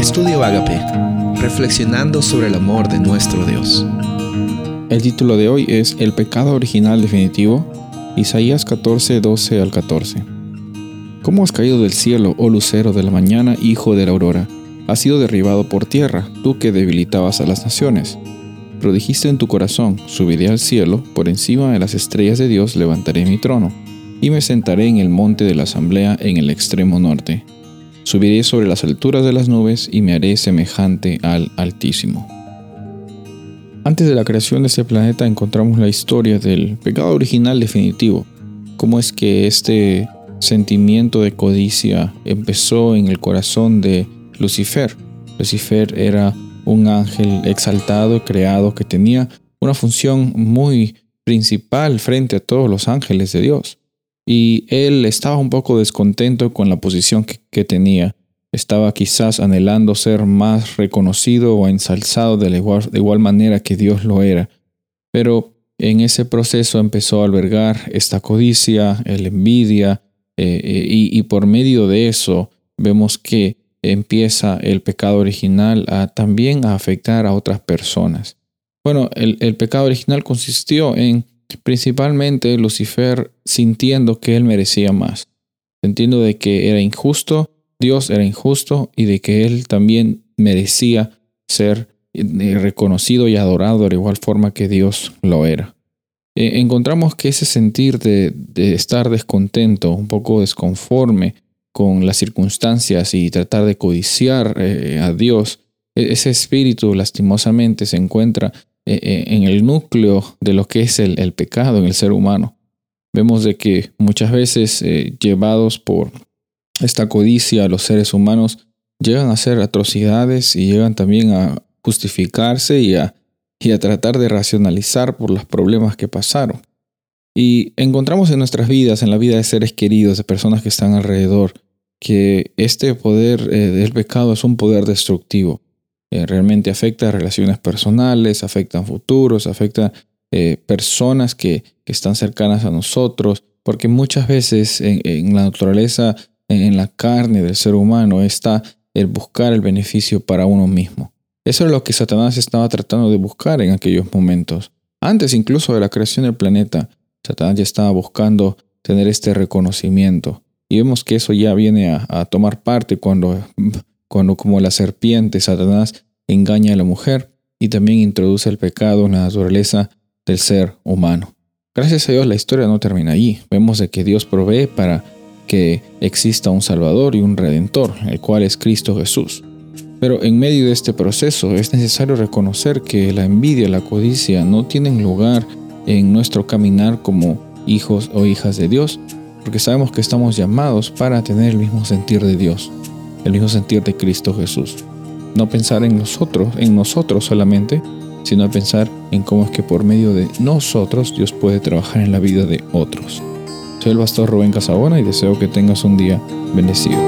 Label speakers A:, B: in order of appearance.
A: Estudio Agape, reflexionando sobre el amor de nuestro Dios.
B: El título de hoy es El pecado original definitivo, Isaías 14, 12 al 14. ¿Cómo has caído del cielo, oh lucero de la mañana, hijo de la aurora? Has sido derribado por tierra, tú que debilitabas a las naciones. Pero dijiste en tu corazón, subiré al cielo, por encima de las estrellas de Dios levantaré mi trono, y me sentaré en el monte de la asamblea en el extremo norte Subiré sobre las alturas de las nubes y me haré semejante al Altísimo. Antes de la creación de este planeta encontramos la historia del pecado original definitivo, cómo es que este sentimiento de codicia empezó en el corazón de Lucifer. Lucifer era un ángel exaltado y creado que tenía una función muy principal frente a todos los ángeles de Dios y él estaba un poco descontento con la posición que, tenía. Estaba quizás anhelando ser más reconocido o ensalzado de, igual, de igual manera que Dios lo era. Pero en ese proceso empezó a albergar esta codicia, la envidia, eh, eh, y, por medio de eso vemos que empieza el pecado original a también a afectar a otras personas. Bueno, el pecado original consistió en Principalmente Lucifer sintiendo que él merecía más, sintiendo de que era injusto, Dios era injusto y de que él también merecía ser eh, reconocido y adorado de igual forma que Dios lo era. Eh, encontramos que ese sentir de, estar descontento, un poco desconforme con las circunstancias y tratar de codiciar eh, a Dios, e-, ese espíritu lastimosamente se encuentra en el núcleo de lo que es el, pecado en el ser humano. Vemos de que muchas veces eh, llevados por esta codicia los seres humanos llegan a hacer atrocidades y llegan también a justificarse y a, y a tratar de racionalizar por los problemas que pasaron. Y encontramos en nuestras vidas, en la vida de seres queridos, de personas que están alrededor, que este poder del pecado es un poder destructivo. Eh, realmente afecta relaciones personales, afecta a futuros, afecta eh, personas que, están cercanas a nosotros, porque muchas veces en, la naturaleza, en, la carne del ser humano está el buscar el beneficio para uno mismo. Eso es lo que Satanás estaba tratando de buscar en aquellos momentos. Antes incluso de la creación del planeta, Satanás ya estaba buscando tener este reconocimiento. Y vemos que eso ya viene a tomar parte cuando cuando como la serpiente Satanás engaña a la mujer y también introduce el pecado en la naturaleza del ser humano. Gracias a Dios la historia no termina allí. Vemos de que Dios provee para que exista un Salvador y un Redentor, el cual es Cristo Jesús. Pero en medio de este proceso es necesario reconocer que la envidia y la codicia no tienen lugar en nuestro caminar como hijos o hijas de Dios, porque sabemos que estamos llamados para tener el mismo sentir de Dios el mismo sentir de Cristo Jesús. No pensar en nosotros, en nosotros solamente, sino pensar en cómo es que por medio de nosotros Dios puede trabajar en la vida de otros. Soy el pastor Rubén Casabona y deseo que tengas un día bendecido.